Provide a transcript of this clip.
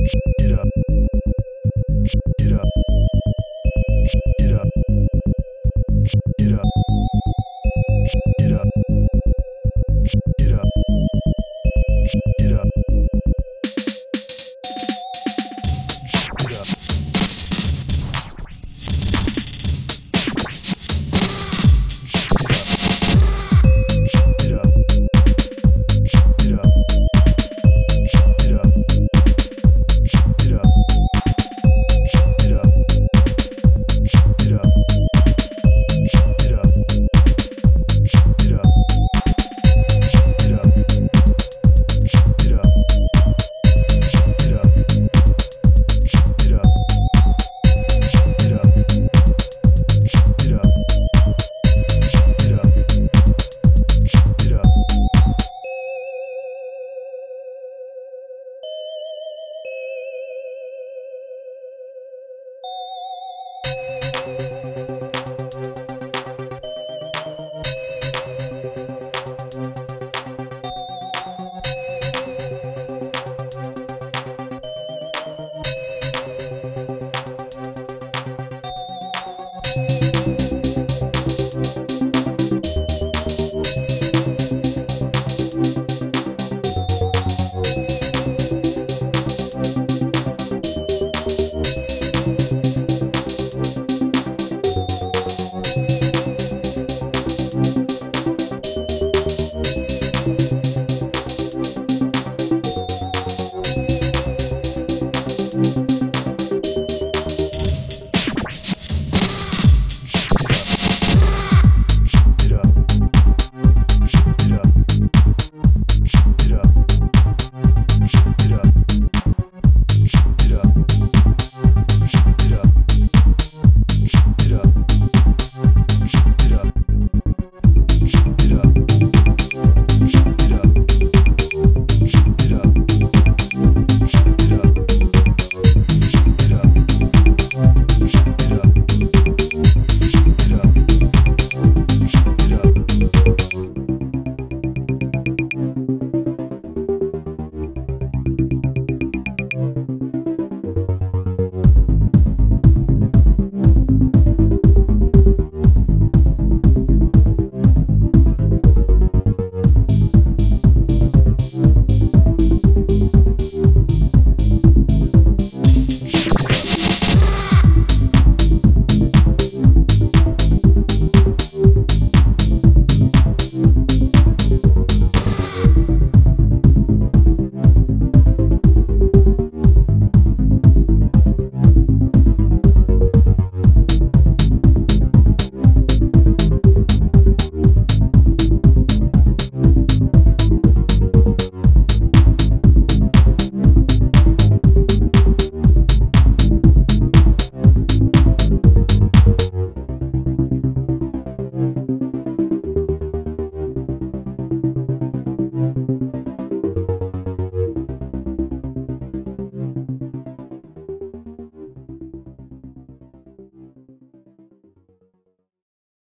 Shut up. shoot it up.